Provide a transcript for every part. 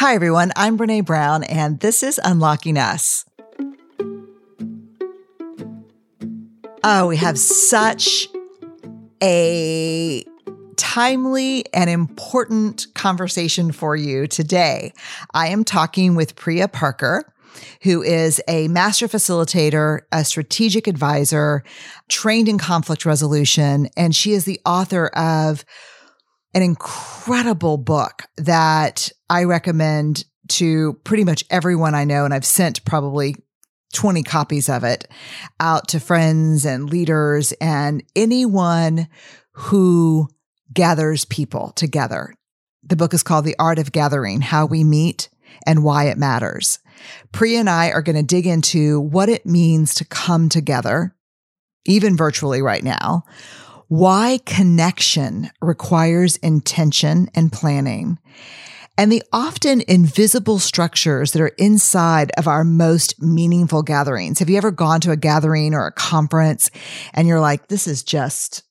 Hi, everyone. I'm Brené Brown, and this is Unlocking Us. Oh, we have such a timely and important conversation for you today. I am talking with Priya Parker, who is a master facilitator, a strategic advisor, trained in conflict resolution, and she is the author of an incredible book that I recommend to pretty much everyone I know. And I've sent probably 20 copies of it out to friends and leaders and anyone who gathers people together. The book is called The Art of Gathering How We Meet and Why It Matters. Priya and I are going to dig into what it means to come together, even virtually right now, why connection requires intention and planning, and the often invisible structures that are inside of our most meaningful gatherings. Have you ever gone to a gathering or a conference and you're like, this is just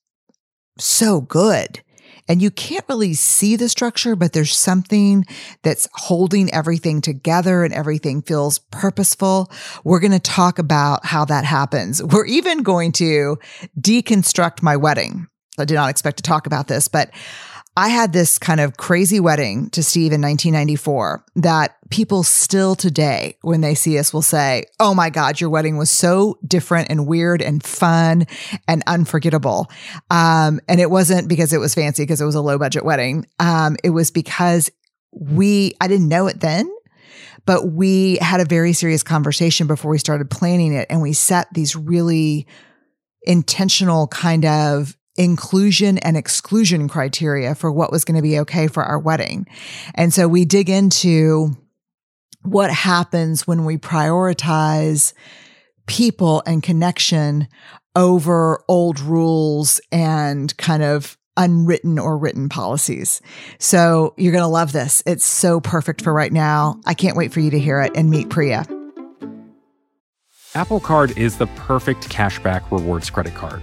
so good? and you can't really see the structure, but there's something that's holding everything together and everything feels purposeful. We're going to talk about how that happens. We're even going to deconstruct my wedding. I did not expect to talk about this, but I had this kind of crazy wedding to Steve in 1994 that people still today, when they see us, will say, Oh my God, your wedding was so different and weird and fun and unforgettable. Um, and it wasn't because it was fancy, because it was a low budget wedding. Um, it was because we, I didn't know it then, but we had a very serious conversation before we started planning it. And we set these really intentional kind of inclusion and exclusion criteria for what was going to be okay for our wedding. And so we dig into what happens when we prioritize people and connection over old rules and kind of unwritten or written policies. So you're going to love this. It's so perfect for right now. I can't wait for you to hear it and meet Priya. Apple Card is the perfect cashback rewards credit card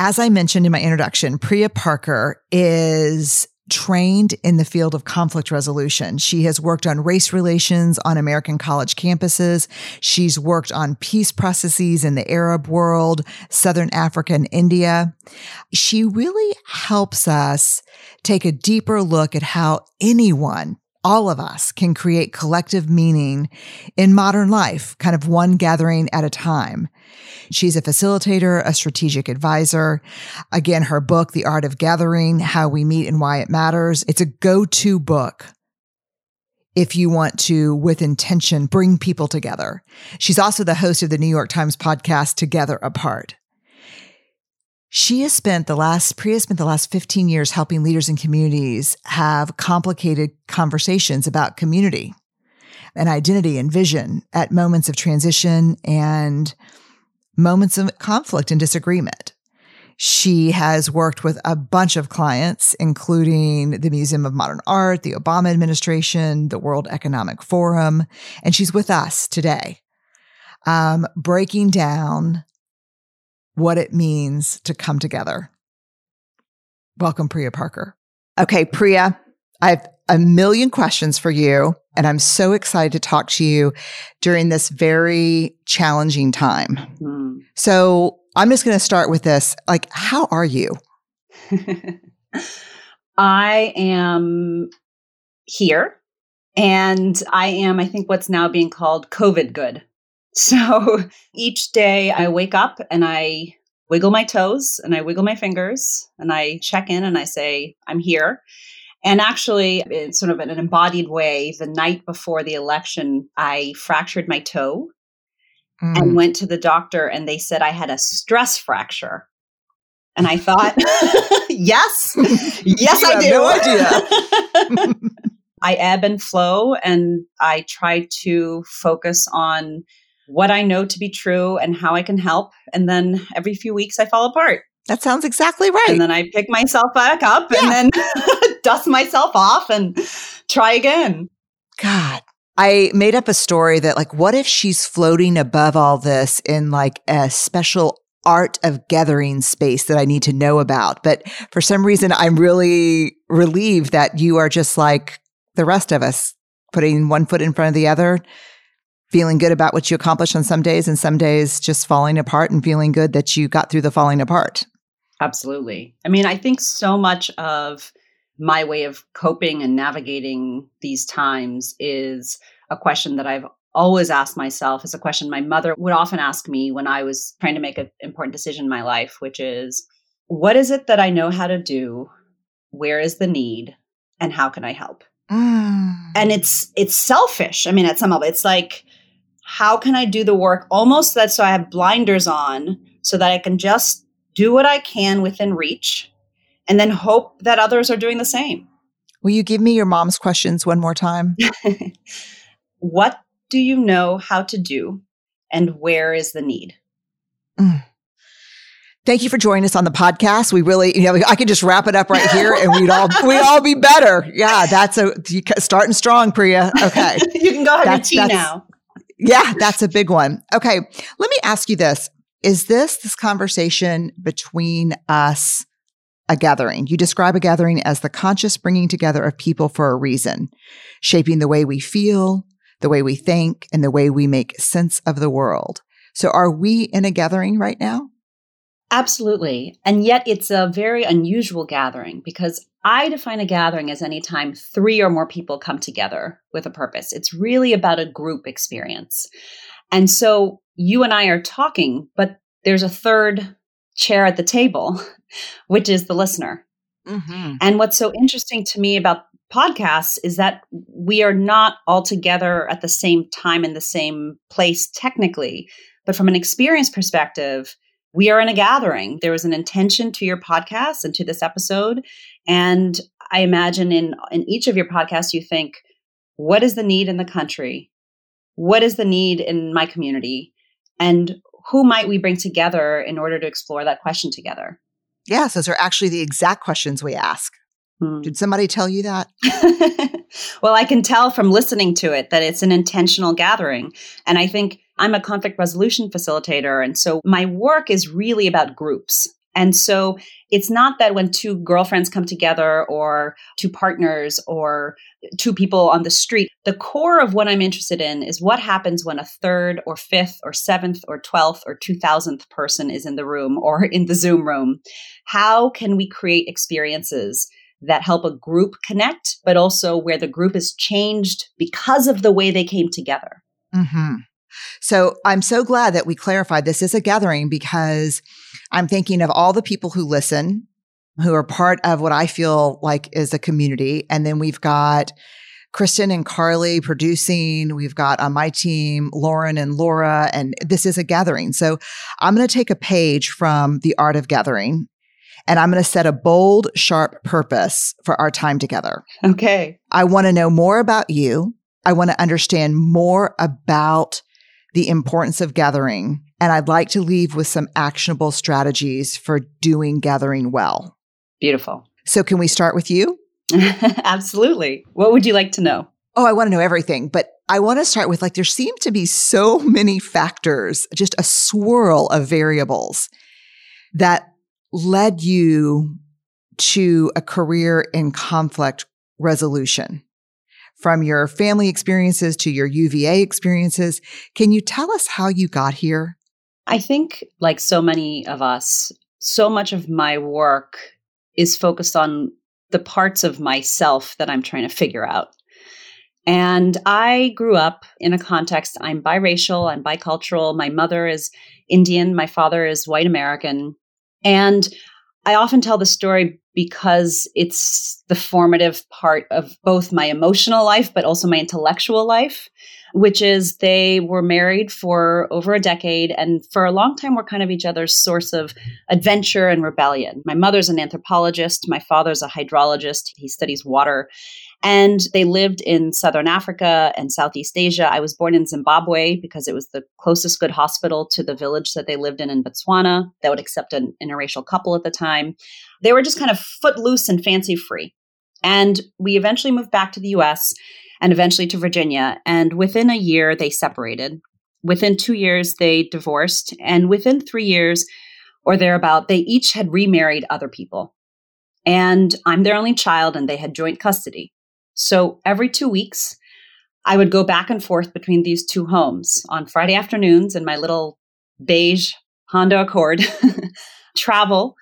As I mentioned in my introduction, Priya Parker is trained in the field of conflict resolution. She has worked on race relations on American college campuses. She's worked on peace processes in the Arab world, Southern Africa, and India. She really helps us take a deeper look at how anyone all of us can create collective meaning in modern life, kind of one gathering at a time. She's a facilitator, a strategic advisor. Again, her book, The Art of Gathering, How We Meet and Why It Matters. It's a go-to book if you want to, with intention, bring people together. She's also the host of the New York Times podcast, Together Apart. She has spent the last, Priya spent the last 15 years helping leaders and communities have complicated conversations about community and identity and vision at moments of transition and moments of conflict and disagreement. She has worked with a bunch of clients, including the Museum of Modern Art, the Obama administration, the World Economic Forum, and she's with us today, um, breaking down what it means to come together. Welcome, Priya Parker. Okay, Priya, I've a million questions for you. And I'm so excited to talk to you during this very challenging time. Mm. So I'm just going to start with this. Like, how are you? I am here and I am, I think, what's now being called COVID good. So each day I wake up and I wiggle my toes and I wiggle my fingers and I check in and I say, I'm here. And actually, in sort of an embodied way, the night before the election, I fractured my toe mm. and went to the doctor, and they said I had a stress fracture. And I thought, yes, yes, I do. No idea. I ebb and flow, and I try to focus on what I know to be true and how I can help. And then every few weeks, I fall apart. That sounds exactly right. And then I pick myself back up yeah. and then dust myself off and try again. God. I made up a story that, like, what if she's floating above all this in like a special art of gathering space that I need to know about? But for some reason, I'm really relieved that you are just like the rest of us, putting one foot in front of the other, feeling good about what you accomplished on some days, and some days just falling apart and feeling good that you got through the falling apart. Absolutely. I mean, I think so much of my way of coping and navigating these times is a question that I've always asked myself is a question my mother would often ask me when I was trying to make an important decision in my life, which is what is it that I know how to do? Where is the need? And how can I help? Mm. And it's it's selfish. I mean, at some level, it's like, how can I do the work almost that so I have blinders on so that I can just do what I can within reach and then hope that others are doing the same. Will you give me your mom's questions one more time? what do you know how to do and where is the need? Mm. Thank you for joining us on the podcast. We really, you know, I could just wrap it up right here and we'd all, we'd all be better. Yeah. That's a, starting strong, Priya. Okay. you can go have that's, your tea now. Yeah. That's a big one. Okay. Let me ask you this. Is this, this conversation between us a gathering. You describe a gathering as the conscious bringing together of people for a reason, shaping the way we feel, the way we think, and the way we make sense of the world. So are we in a gathering right now? Absolutely. And yet it's a very unusual gathering because I define a gathering as any time three or more people come together with a purpose. It's really about a group experience. And so you and I are talking, but there's a third chair at the table, which is the listener. Mm-hmm. And what's so interesting to me about podcasts is that we are not all together at the same time in the same place technically, but from an experience perspective, we are in a gathering. There was an intention to your podcast and to this episode. And I imagine in, in each of your podcasts, you think, what is the need in the country? What is the need in my community? And who might we bring together in order to explore that question together? Yes, those are actually the exact questions we ask. Hmm. Did somebody tell you that? well, I can tell from listening to it that it's an intentional gathering. And I think I'm a conflict resolution facilitator. And so my work is really about groups. And so it's not that when two girlfriends come together or two partners or two people on the street, the core of what I'm interested in is what happens when a third or fifth or seventh or 12th or 2000th person is in the room or in the Zoom room. How can we create experiences that help a group connect, but also where the group is changed because of the way they came together? Mm-hmm. So I'm so glad that we clarified this is a gathering because I'm thinking of all the people who listen, who are part of what I feel like is a community. And then we've got Kristen and Carly producing. We've got on my team, Lauren and Laura, and this is a gathering. So I'm going to take a page from The Art of Gathering and I'm going to set a bold, sharp purpose for our time together. Okay. I want to know more about you. I want to understand more about the importance of gathering. And I'd like to leave with some actionable strategies for doing gathering well. Beautiful. So, can we start with you? Absolutely. What would you like to know? Oh, I want to know everything, but I want to start with like there seem to be so many factors, just a swirl of variables that led you to a career in conflict resolution. From your family experiences to your UVA experiences. Can you tell us how you got here? I think, like so many of us, so much of my work is focused on the parts of myself that I'm trying to figure out. And I grew up in a context, I'm biracial, I'm bicultural. My mother is Indian, my father is white American. And I often tell the story because it's the formative part of both my emotional life, but also my intellectual life, which is they were married for over a decade and for a long time were kind of each other's source of adventure and rebellion. My mother's an anthropologist, my father's a hydrologist, he studies water. And they lived in Southern Africa and Southeast Asia. I was born in Zimbabwe because it was the closest good hospital to the village that they lived in in Botswana that would accept an interracial couple at the time. They were just kind of footloose and fancy free. And we eventually moved back to the US and eventually to Virginia. And within a year, they separated. Within two years, they divorced. And within three years or thereabout, they each had remarried other people. And I'm their only child, and they had joint custody. So every two weeks, I would go back and forth between these two homes on Friday afternoons in my little beige Honda Accord, travel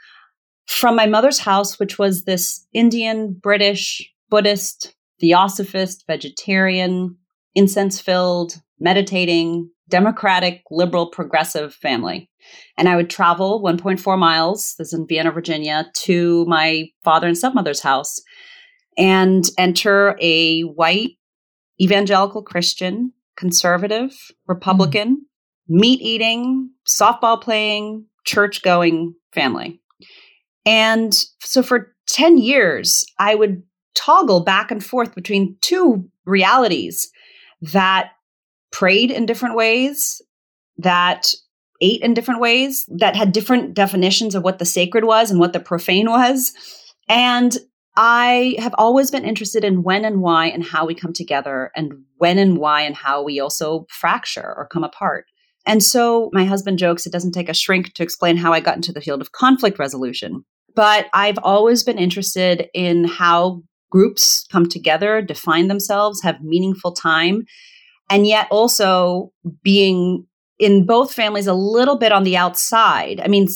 from my mother's house, which was this Indian, British, Buddhist, theosophist, vegetarian, incense filled, meditating, democratic, liberal, progressive family. And I would travel 1.4 miles, this is in Vienna, Virginia, to my father and stepmother's house and enter a white evangelical Christian, conservative, Republican, mm. meat eating, softball playing, church going family. And so for 10 years, I would toggle back and forth between two realities that prayed in different ways, that ate in different ways, that had different definitions of what the sacred was and what the profane was. And I have always been interested in when and why and how we come together, and when and why and how we also fracture or come apart. And so my husband jokes it doesn't take a shrink to explain how I got into the field of conflict resolution. But I've always been interested in how groups come together, define themselves, have meaningful time, and yet also being in both families a little bit on the outside. I mean,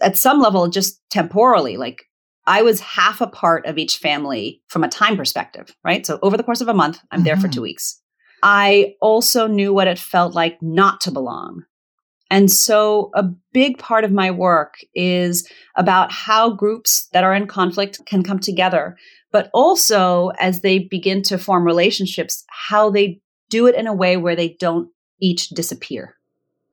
at some level, just temporally, like I was half a part of each family from a time perspective, right? So over the course of a month, I'm mm-hmm. there for mm-hmm. two weeks. I also knew what it felt like not to belong. And so a big part of my work is about how groups that are in conflict can come together, but also as they begin to form relationships, how they do it in a way where they don't each disappear.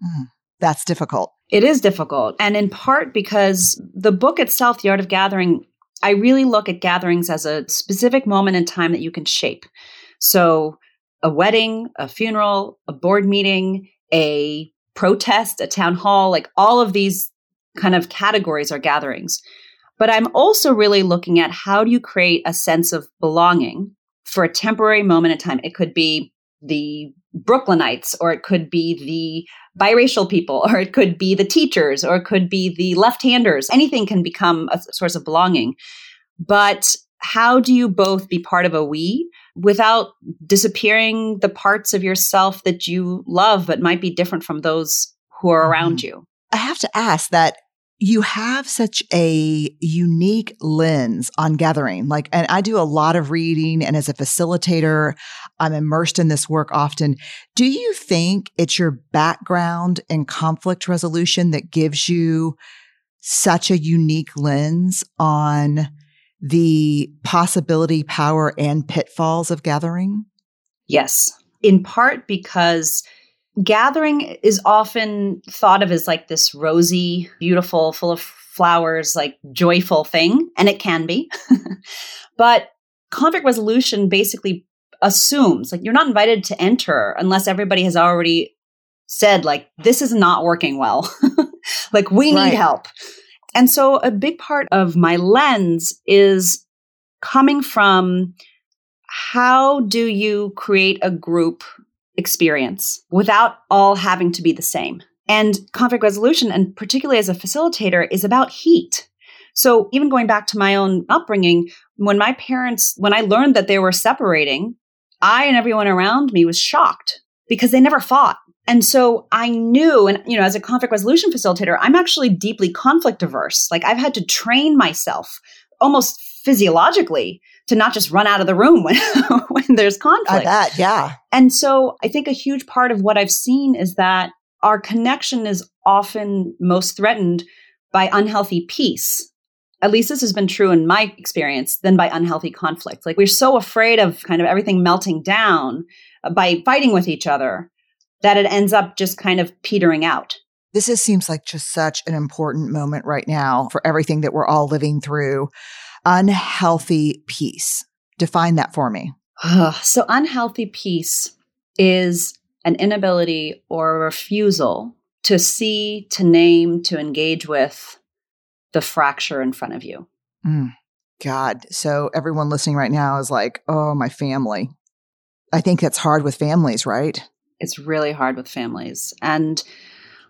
Mm, that's difficult. It is difficult. And in part because the book itself, The Art of Gathering, I really look at gatherings as a specific moment in time that you can shape. So, a wedding, a funeral, a board meeting, a protest, a town hall, like all of these kind of categories are gatherings. But I'm also really looking at how do you create a sense of belonging for a temporary moment in time? It could be the Brooklynites, or it could be the biracial people, or it could be the teachers, or it could be the left handers. Anything can become a source of belonging. But how do you both be part of a we without disappearing the parts of yourself that you love but might be different from those who are around mm-hmm. you? I have to ask that you have such a unique lens on gathering. Like, and I do a lot of reading, and as a facilitator, I'm immersed in this work often. Do you think it's your background in conflict resolution that gives you such a unique lens on the possibility, power, and pitfalls of gathering? Yes, in part because gathering is often thought of as like this rosy, beautiful, full of flowers, like joyful thing, and it can be. but conflict resolution basically assumes like you're not invited to enter unless everybody has already said like this is not working well. like we need right. help. And so a big part of my lens is coming from how do you create a group experience without all having to be the same. And conflict resolution, and particularly as a facilitator, is about heat. So even going back to my own upbringing, when my parents, when I learned that they were separating, I and everyone around me was shocked because they never fought. And so I knew, and you know, as a conflict resolution facilitator, I'm actually deeply conflict averse. Like I've had to train myself almost physiologically to not just run out of the room when, when there's conflict. I bet, yeah. And so I think a huge part of what I've seen is that our connection is often most threatened by unhealthy peace. At least this has been true in my experience than by unhealthy conflict. Like we're so afraid of kind of everything melting down by fighting with each other that it ends up just kind of petering out. This is, seems like just such an important moment right now for everything that we're all living through. Unhealthy peace. Define that for me. so, unhealthy peace is an inability or a refusal to see, to name, to engage with the fracture in front of you. Mm, God. So, everyone listening right now is like, oh, my family. I think that's hard with families, right? It's really hard with families. And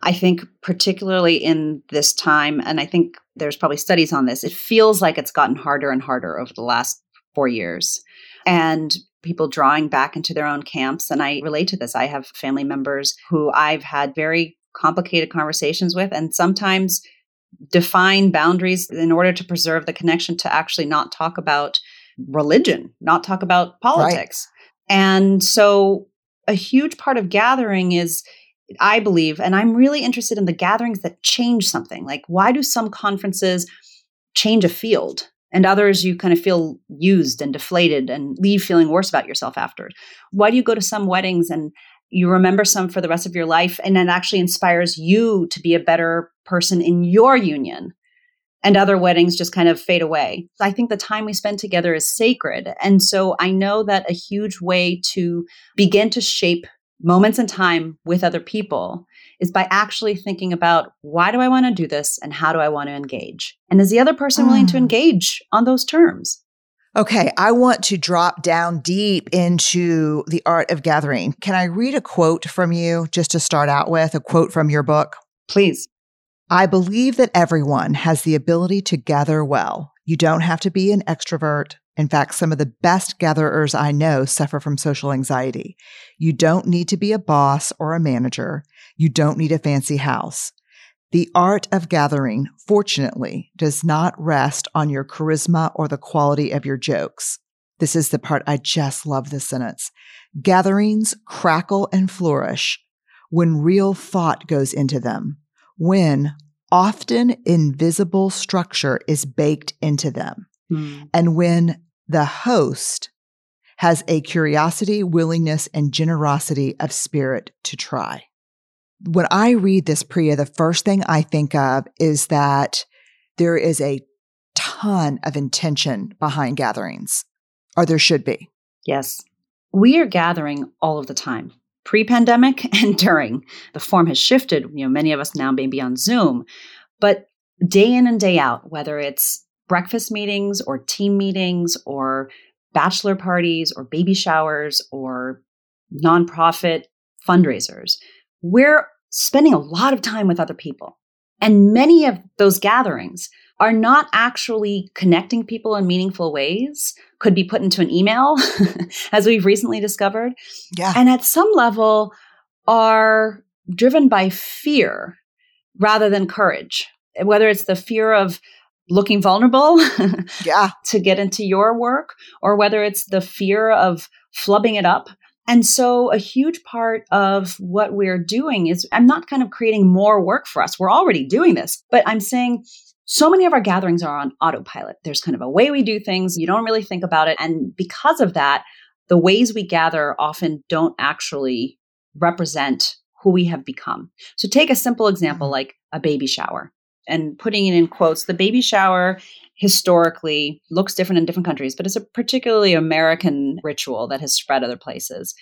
I think, particularly in this time, and I think there's probably studies on this, it feels like it's gotten harder and harder over the last four years. And people drawing back into their own camps. And I relate to this. I have family members who I've had very complicated conversations with, and sometimes define boundaries in order to preserve the connection to actually not talk about religion, not talk about politics. Right. And so a huge part of gathering is I believe, and I'm really interested in the gatherings that change something. Like, why do some conferences change a field and others you kind of feel used and deflated and leave feeling worse about yourself after? Why do you go to some weddings and you remember some for the rest of your life and it actually inspires you to be a better person in your union? And other weddings just kind of fade away. I think the time we spend together is sacred. And so I know that a huge way to begin to shape moments in time with other people is by actually thinking about why do I want to do this and how do I want to engage? And is the other person willing to mm. engage on those terms? Okay, I want to drop down deep into the art of gathering. Can I read a quote from you just to start out with, a quote from your book? Please. I believe that everyone has the ability to gather well. You don't have to be an extrovert. In fact, some of the best gatherers I know suffer from social anxiety. You don't need to be a boss or a manager. You don't need a fancy house. The art of gathering, fortunately, does not rest on your charisma or the quality of your jokes. This is the part I just love this sentence. Gatherings crackle and flourish when real thought goes into them when often invisible structure is baked into them. Mm. And when the host has a curiosity, willingness, and generosity of spirit to try. When I read this, Priya, the first thing I think of is that there is a ton of intention behind gatherings, or there should be. Yes. We are gathering all of the time pre-pandemic and during. The form has shifted. You know, many of us now may be on Zoom, but day in and day out, whether it's breakfast meetings or team meetings or bachelor parties or baby showers or nonprofit fundraisers, we're spending a lot of time with other people. And many of those gatherings are not actually connecting people in meaningful ways, could be put into an email, as we've recently discovered. Yeah. And at some level are driven by fear rather than courage, whether it's the fear of looking vulnerable yeah. to get into your work or whether it's the fear of flubbing it up and so, a huge part of what we're doing is I'm not kind of creating more work for us. We're already doing this, but I'm saying so many of our gatherings are on autopilot. There's kind of a way we do things. You don't really think about it. And because of that, the ways we gather often don't actually represent who we have become. So take a simple example mm-hmm. like a baby shower and putting it in quotes. The baby shower historically looks different in different countries, but it's a particularly American ritual that has spread other places.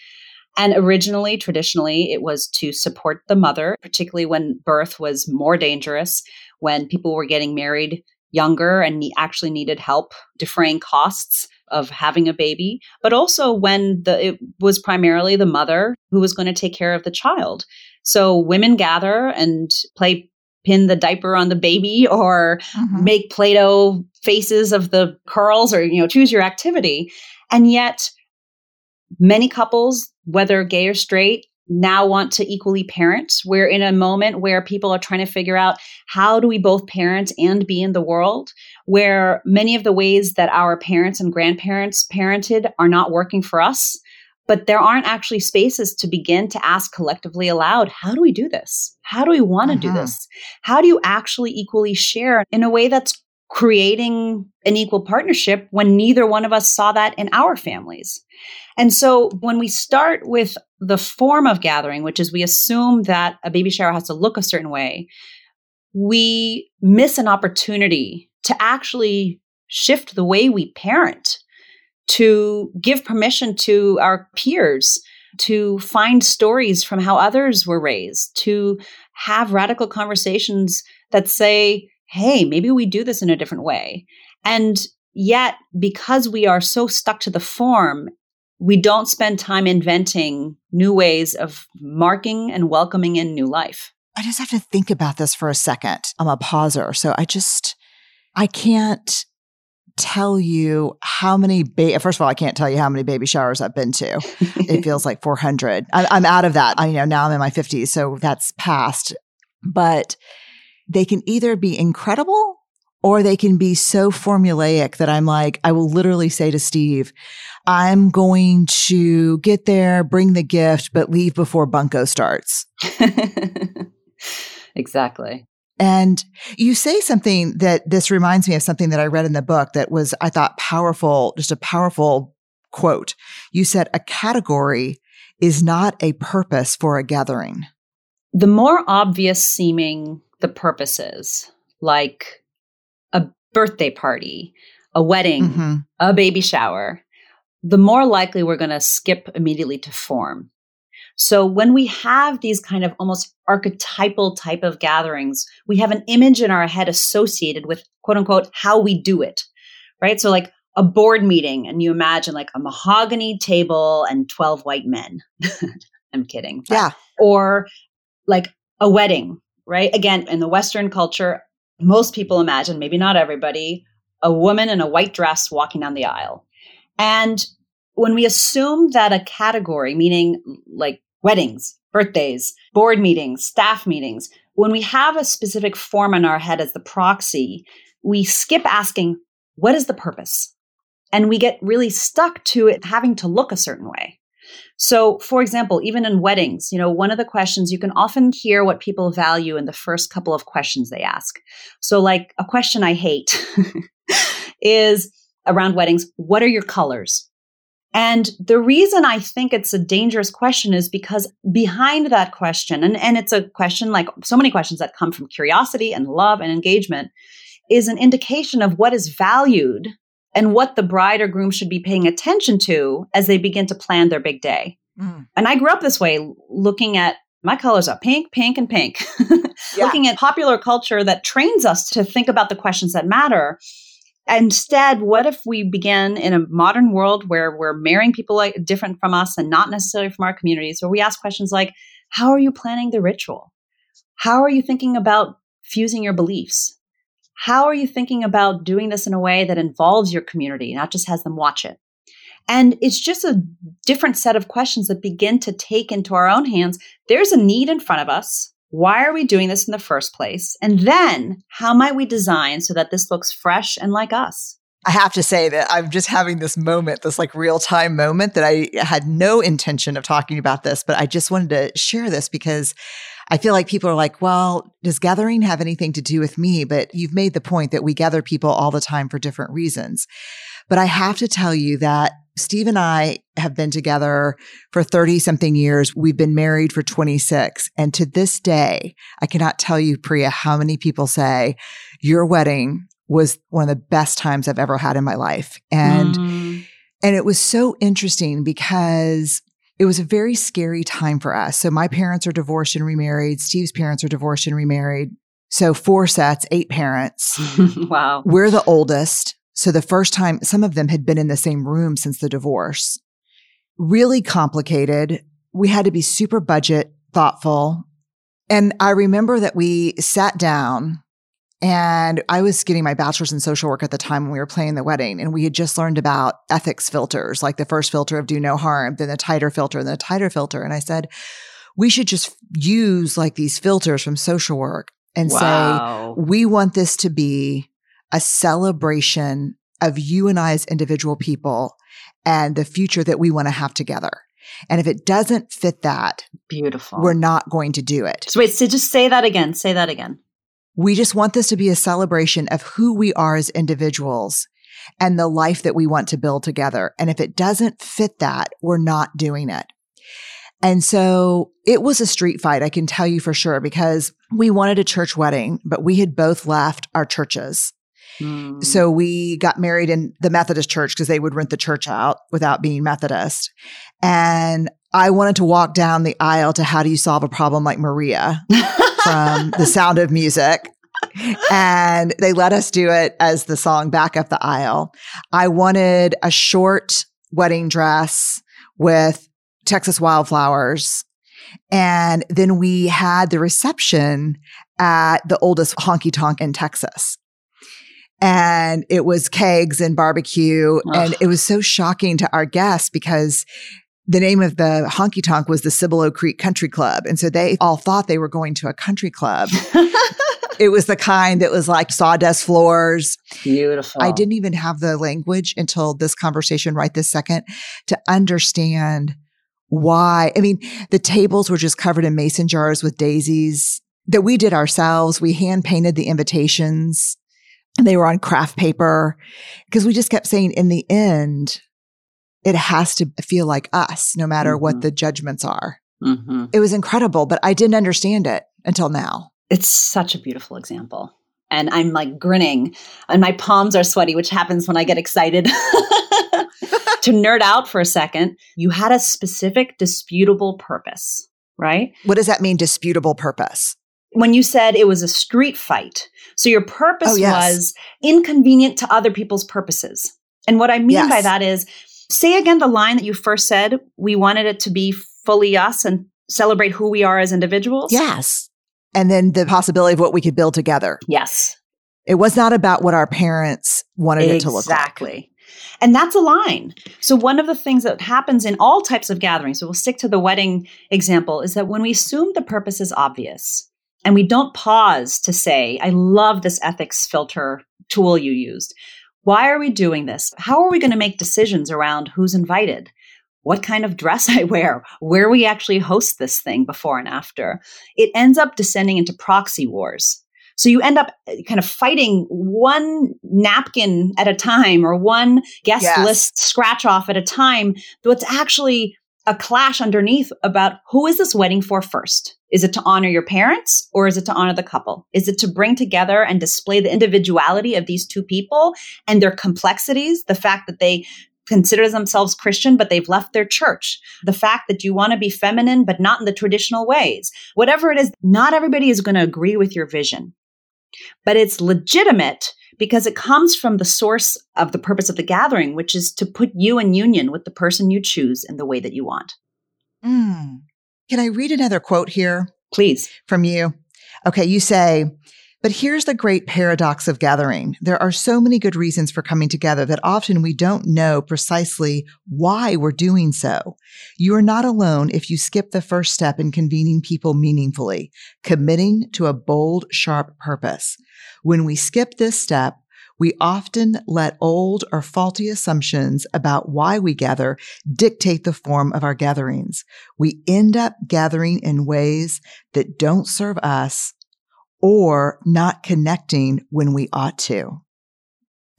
And originally, traditionally, it was to support the mother, particularly when birth was more dangerous, when people were getting married younger and actually needed help defraying costs of having a baby, but also when the, it was primarily the mother who was going to take care of the child. So women gather and play pin the diaper on the baby or mm-hmm. make Play-Doh faces of the curls or, you know, choose your activity. And yet Many couples, whether gay or straight, now want to equally parent. We're in a moment where people are trying to figure out how do we both parent and be in the world, where many of the ways that our parents and grandparents parented are not working for us. But there aren't actually spaces to begin to ask collectively aloud, how do we do this? How do we want to uh-huh. do this? How do you actually equally share in a way that's creating an equal partnership when neither one of us saw that in our families? And so when we start with the form of gathering, which is we assume that a baby shower has to look a certain way, we miss an opportunity to actually shift the way we parent, to give permission to our peers to find stories from how others were raised, to have radical conversations that say, hey, maybe we do this in a different way. And yet, because we are so stuck to the form we don't spend time inventing new ways of marking and welcoming in new life. I just have to think about this for a second. I'm a pauser. So I just, I can't tell you how many, ba- first of all, I can't tell you how many baby showers I've been to. it feels like 400. I, I'm out of that. I you know now I'm in my 50s. So that's past. But they can either be incredible or they can be so formulaic that I'm like, I will literally say to Steve, I'm going to get there, bring the gift, but leave before Bunko starts. exactly. And you say something that this reminds me of something that I read in the book that was, I thought, powerful, just a powerful quote. You said, a category is not a purpose for a gathering. The more obvious seeming the purposes, like a birthday party, a wedding, mm-hmm. a baby shower, the more likely we're going to skip immediately to form. So when we have these kind of almost archetypal type of gatherings, we have an image in our head associated with quote unquote how we do it, right? So like a board meeting and you imagine like a mahogany table and 12 white men. I'm kidding. Yeah. Or like a wedding, right? Again, in the Western culture, most people imagine, maybe not everybody, a woman in a white dress walking down the aisle. And when we assume that a category, meaning like weddings, birthdays, board meetings, staff meetings, when we have a specific form in our head as the proxy, we skip asking, what is the purpose? And we get really stuck to it having to look a certain way. So, for example, even in weddings, you know, one of the questions you can often hear what people value in the first couple of questions they ask. So, like a question I hate is around weddings what are your colors? And the reason I think it's a dangerous question is because behind that question, and, and it's a question like so many questions that come from curiosity and love and engagement, is an indication of what is valued and what the bride or groom should be paying attention to as they begin to plan their big day. Mm. And I grew up this way, looking at my colors are pink, pink, and pink. yeah. Looking at popular culture that trains us to think about the questions that matter. Instead, what if we begin in a modern world where we're marrying people like different from us and not necessarily from our communities, where we ask questions like, how are you planning the ritual? How are you thinking about fusing your beliefs? How are you thinking about doing this in a way that involves your community, not just has them watch it? And it's just a different set of questions that begin to take into our own hands. There's a need in front of us. Why are we doing this in the first place? And then how might we design so that this looks fresh and like us? I have to say that I'm just having this moment, this like real time moment that I had no intention of talking about this, but I just wanted to share this because I feel like people are like, well, does gathering have anything to do with me? But you've made the point that we gather people all the time for different reasons. But I have to tell you that Steve and I have been together for 30 something years. We've been married for 26. And to this day, I cannot tell you, Priya, how many people say your wedding was one of the best times I've ever had in my life. And, mm. and it was so interesting because it was a very scary time for us. So my parents are divorced and remarried. Steve's parents are divorced and remarried. So four sets, eight parents. wow. We're the oldest. So the first time some of them had been in the same room since the divorce. Really complicated. We had to be super budget thoughtful. And I remember that we sat down And I was getting my bachelor's in social work at the time when we were planning the wedding. And we had just learned about ethics filters, like the first filter of do no harm, then the tighter filter, and the tighter filter. And I said, we should just use like these filters from social work and wow. say, we want this to be a celebration of you and I as individual people and the future that we want to have together. And if it doesn't fit that, beautiful, we're not going to do it. So wait, so just say that again. Say that again. We just want this to be a celebration of who we are as individuals and the life that we want to build together. And if it doesn't fit that, we're not doing it. And so it was a street fight, I can tell you for sure, because we wanted a church wedding, but we had both left our churches. Mm. So we got married in the Methodist church because they would rent the church out without being Methodist. And I wanted to walk down the aisle to How Do You Solve a Problem Like Maria from The Sound of Music. And they let us do it as the song back up the aisle. I wanted a short wedding dress with Texas wildflowers. And then we had the reception at the oldest honky tonk in Texas. And it was kegs and barbecue. Ugh. And it was so shocking to our guests because the name of the honky tonk was the Cibolo Creek Country Club. And so they all thought they were going to a country club. it was the kind that was like sawdust floors. Beautiful. I didn't even have the language until this conversation right this second to understand why. I mean, the tables were just covered in mason jars with daisies that we did ourselves. We hand painted the invitations. And they were on craft paper because we just kept saying in the end, it has to feel like us, no matter mm-hmm. what the judgments are. Mm-hmm. It was incredible, but I didn't understand it until now. It's such a beautiful example. And I'm like grinning, and my palms are sweaty, which happens when I get excited. to nerd out for a second, you had a specific disputable purpose, right? What does that mean, disputable purpose? When you said it was a street fight. So your purpose oh, yes. was inconvenient to other people's purposes. And what I mean yes. by that is say again the line that you first said, we wanted it to be fully us and celebrate who we are as individuals. Yes. And then the possibility of what we could build together. Yes. It was not about what our parents wanted exactly. it to look like. Exactly. And that's a line. So, one of the things that happens in all types of gatherings, so we'll stick to the wedding example, is that when we assume the purpose is obvious and we don't pause to say, I love this ethics filter tool you used. Why are we doing this? How are we going to make decisions around who's invited? What kind of dress I wear? Where we actually host this thing before and after? It ends up descending into proxy wars so you end up uh, kind of fighting one napkin at a time or one guest yes. list scratch off at a time. What's actually a clash underneath about who is this wedding for first? Is it to honor your parents or is it to honor the couple? Is it to bring together and display the individuality of these two people and their complexities? The fact that they consider themselves Christian, but they've left their church. The fact that you want to be feminine, but not in the traditional ways. Whatever it is, not everybody is going to agree with your vision but it's legitimate because it comes from the source of the purpose of the gathering, which is to put you in union with the person you choose in the way that you want. Mm. Can I read another quote here? Please. From you. Okay, you say, but here's the great paradox of gathering. There are so many good reasons for coming together that often we don't know precisely why we're doing so. You are not alone if you skip the first step in convening people meaningfully, committing to a bold, sharp purpose. When we skip this step, we often let old or faulty assumptions about why we gather dictate the form of our gatherings. We end up gathering in ways that don't serve us or not connecting when we ought to.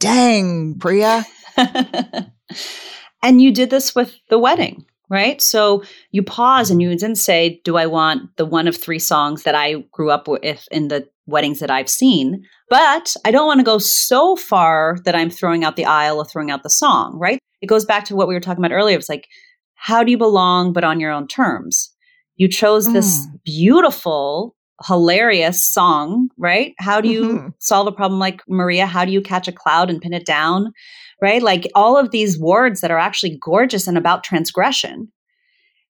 Dang, Priya. and you did this with the wedding, right? So you pause and you didn't say, Do I want the one of three songs that I grew up with in the weddings that I've seen? But I don't want to go so far that I'm throwing out the aisle or throwing out the song, right? It goes back to what we were talking about earlier. It's like, how do you belong, but on your own terms? You chose this mm. beautiful hilarious song, right? How do you mm-hmm. solve a problem like Maria? How do you catch a cloud and pin it down? Right? Like all of these words that are actually gorgeous and about transgression.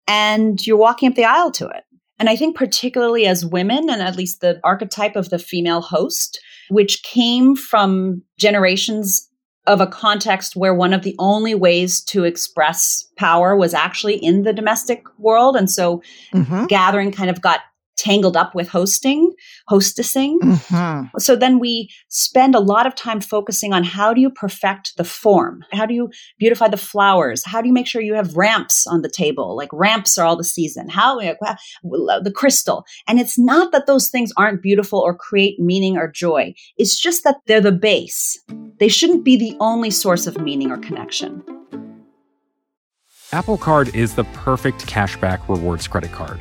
And you're walking up the aisle to it. And I think, particularly as women, and at least the archetype of the female host, which came from generations of a context where one of the only ways to express power was actually in the domestic world. And so mm-hmm. gathering kind of got tangled up with hosting, hostessing. Mm-hmm. So then we spend a lot of time focusing on how do you perfect the form? How do you beautify the flowers? How do you make sure you have ramps on the table? Like ramps are all the season. How the crystal. And it's not that those things aren't beautiful or create meaning or joy. It's just that they're the base. They shouldn't be the only source of meaning or connection. Apple Card is the perfect cashback rewards credit card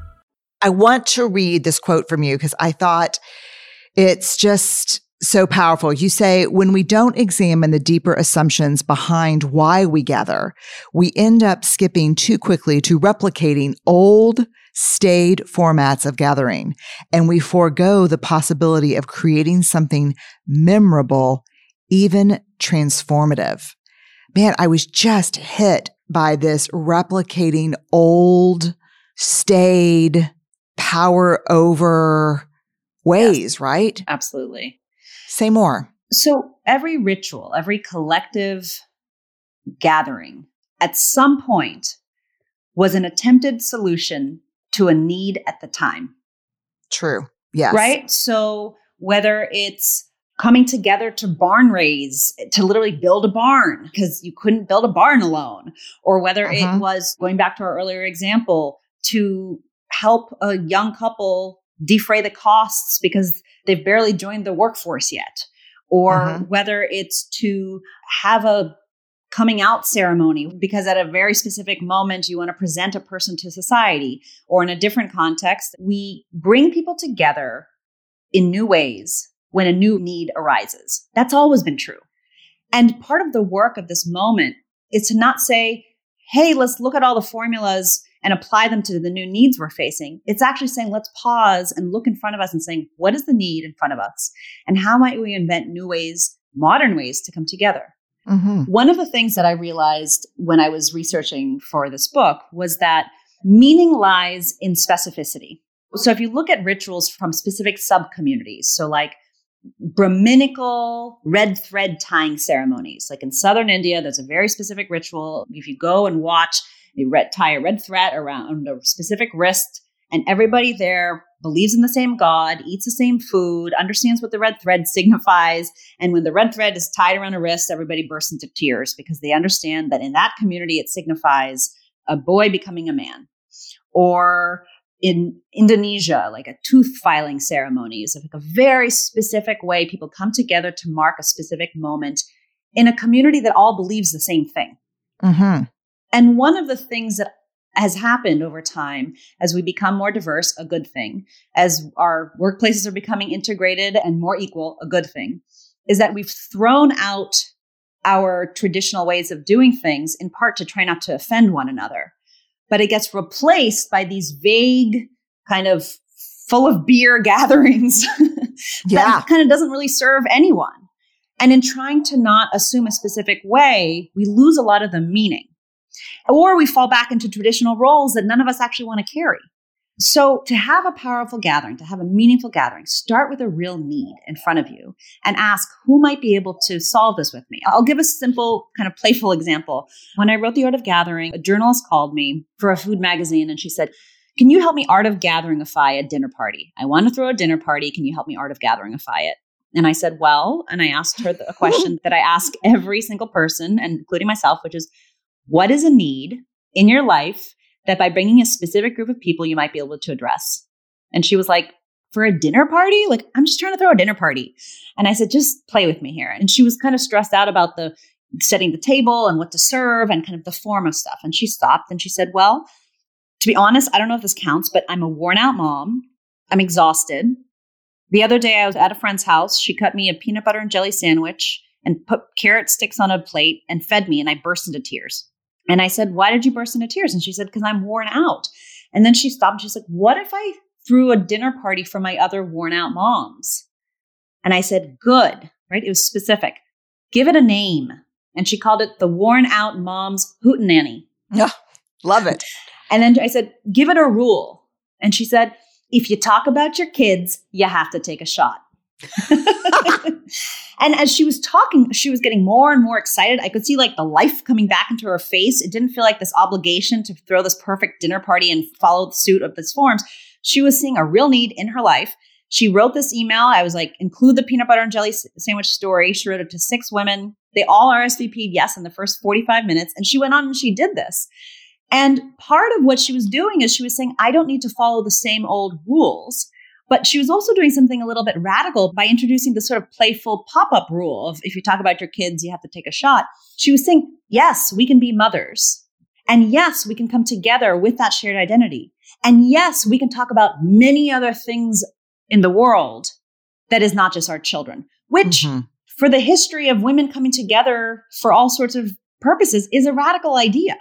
I want to read this quote from you because I thought it's just so powerful. You say, when we don't examine the deeper assumptions behind why we gather, we end up skipping too quickly to replicating old, staid formats of gathering, and we forego the possibility of creating something memorable, even transformative. Man, I was just hit by this replicating old, staid, power over ways, yes, right? Absolutely. Say more. So every ritual, every collective gathering at some point was an attempted solution to a need at the time. True. Yes. Right? So whether it's coming together to barn raise, to literally build a barn because you couldn't build a barn alone, or whether uh-huh. it was going back to our earlier example to help a young couple defray the costs because they've barely joined the workforce yet, or uh-huh. whether it's to have a coming out ceremony because at a very specific moment you want to present a person to society, or in a different context, we bring people together in new ways when a new need arises. That's always been true. And part of the work of this moment is to not say, hey, let's look at all the formulas and apply them to the new needs we're facing. It's actually saying, let's pause and look in front of us and saying, what is the need in front of us? And how might we invent new ways, modern ways to come together? Mm-hmm. One of the things that I realized when I was researching for this book was that meaning lies in specificity. So if you look at rituals from specific sub communities, so like Brahminical red thread tying ceremonies, like in southern India, there's a very specific ritual. If you go and watch red, tie a red thread around a specific wrist, and everybody there believes in the same God, eats the same food, understands what the red thread signifies. And when the red thread is tied around a wrist, everybody bursts into tears because they understand that in that community, it signifies a boy becoming a man. Or in Indonesia, like a tooth filing ceremony is like a very specific way people come together to mark a specific moment in a community that all believes the same thing. Mm-hmm. And one of the things that has happened over time as we become more diverse, a good thing, as our workplaces are becoming integrated and more equal, a good thing, is that we've thrown out our traditional ways of doing things in part to try not to offend one another. But it gets replaced by these vague, kind of full of beer gatherings yeah. that kind of doesn't really serve anyone. And in trying to not assume a specific way, we lose a lot of the meaning. Or we fall back into traditional roles that none of us actually want to carry. So, to have a powerful gathering, to have a meaningful gathering, start with a real need in front of you and ask who might be able to solve this with me. I'll give a simple, kind of playful example. When I wrote The Art of Gathering, a journalist called me for a food magazine and she said, Can you help me art of gathering a at dinner party? I want to throw a dinner party. Can you help me art of gathering a fi it? And I said, Well, and I asked her a question that I ask every single person, including myself, which is, What is a need in your life that by bringing a specific group of people, you might be able to address? And she was like, For a dinner party? Like, I'm just trying to throw a dinner party. And I said, Just play with me here. And she was kind of stressed out about the setting the table and what to serve and kind of the form of stuff. And she stopped and she said, Well, to be honest, I don't know if this counts, but I'm a worn out mom. I'm exhausted. The other day, I was at a friend's house. She cut me a peanut butter and jelly sandwich and put carrot sticks on a plate and fed me, and I burst into tears. And I said, Why did you burst into tears? And she said, Because I'm worn out. And then she stopped and she's like, What if I threw a dinner party for my other worn out moms? And I said, Good, right? It was specific. Give it a name. And she called it the Worn Out Moms Hootenanny. Yeah, love it. And then I said, Give it a rule. And she said, if you talk about your kids, you have to take a shot. and as she was talking, she was getting more and more excited. I could see like the life coming back into her face. It didn't feel like this obligation to throw this perfect dinner party and follow the suit of these forms. She was seeing a real need in her life. She wrote this email. I was like, include the peanut butter and jelly sandwich story. She wrote it to six women. They all RSVP'd yes in the first 45 minutes. And she went on and she did this. And part of what she was doing is she was saying, I don't need to follow the same old rules. But she was also doing something a little bit radical by introducing the sort of playful pop up rule of if you talk about your kids, you have to take a shot. She was saying, yes, we can be mothers. And yes, we can come together with that shared identity. And yes, we can talk about many other things in the world that is not just our children, which mm-hmm. for the history of women coming together for all sorts of purposes is a radical idea.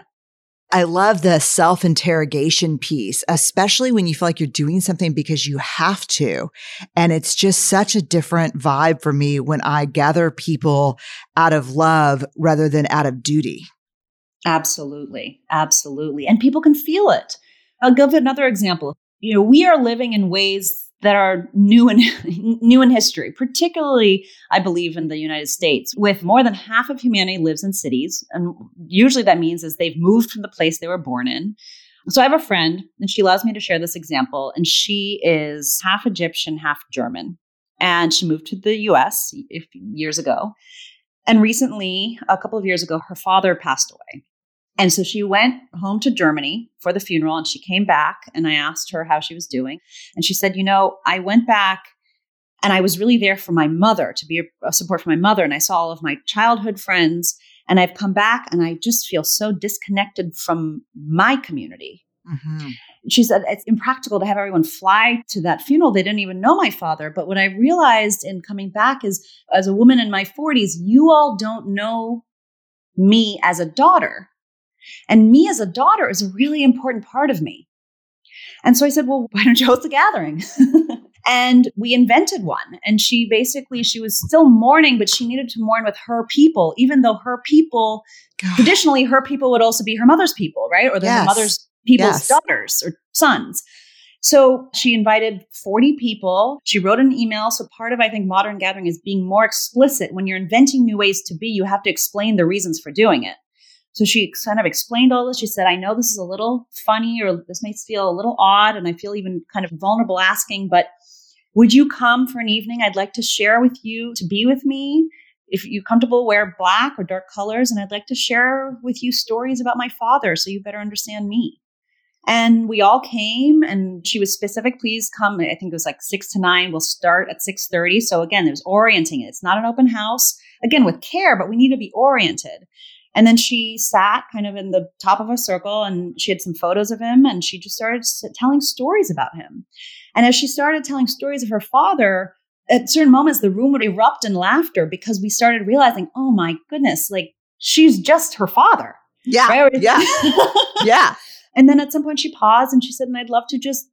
I love the self interrogation piece, especially when you feel like you're doing something because you have to. And it's just such a different vibe for me when I gather people out of love rather than out of duty. Absolutely. Absolutely. And people can feel it. I'll give another example. You know, we are living in ways that are new in new in history, particularly I believe in the United States, with more than half of humanity lives in cities, and usually that means is they've moved from the place they were born in. So I have a friend, and she allows me to share this example, and she is half Egyptian, half German, and she moved to the U.S. years ago, and recently, a couple of years ago, her father passed away. And so she went home to Germany for the funeral and she came back and I asked her how she was doing. And she said, You know, I went back and I was really there for my mother to be a, support for my mother. And I saw all of my childhood friends. And I've come back and I just feel so disconnected from my community. Mm-hmm. She said it's impractical to have everyone fly to that funeral. They didn't even know my father. But what I realized in coming back is, as a woman in my 40s, you all don't know me as a daughter. And me as a daughter is a really important part of me. And so I said, well, why don't you host a gathering? and we invented one. And she basically, she was still mourning, but she needed to mourn with her people, even though her people, God. traditionally, her people would also be her mother's people, right? Or yes. mother's people's yes. daughters or sons. So she invited 40 people. She wrote an email. So part of, I think, modern gathering is being more explicit. When you're inventing new ways to be, you have to explain the reasons for doing it. So she kind of explained all this. She said, I know this is a little funny or this makes feel a little odd, and I feel even kind of vulnerable asking, but would you come for an evening? I'd like to share with you to be with me. If you're comfortable, wear black or dark colors, and I'd like to share with you stories about my father so you better understand me. And we all came and she was specific, please come. I think it was like six to nine. We'll start at 6:30. So again, there's orienting. It's not an open house. Again, with care, but we need to be oriented. And then she sat kind of in the top of a circle and she had some photos of him and she just started telling stories about him. And as she started telling stories of her father, at certain moments the room would erupt in laughter because we started realizing, oh my goodness, like she's just her father. Yeah. Right? Yeah. yeah. And then at some point she paused and she said, and I'd love to just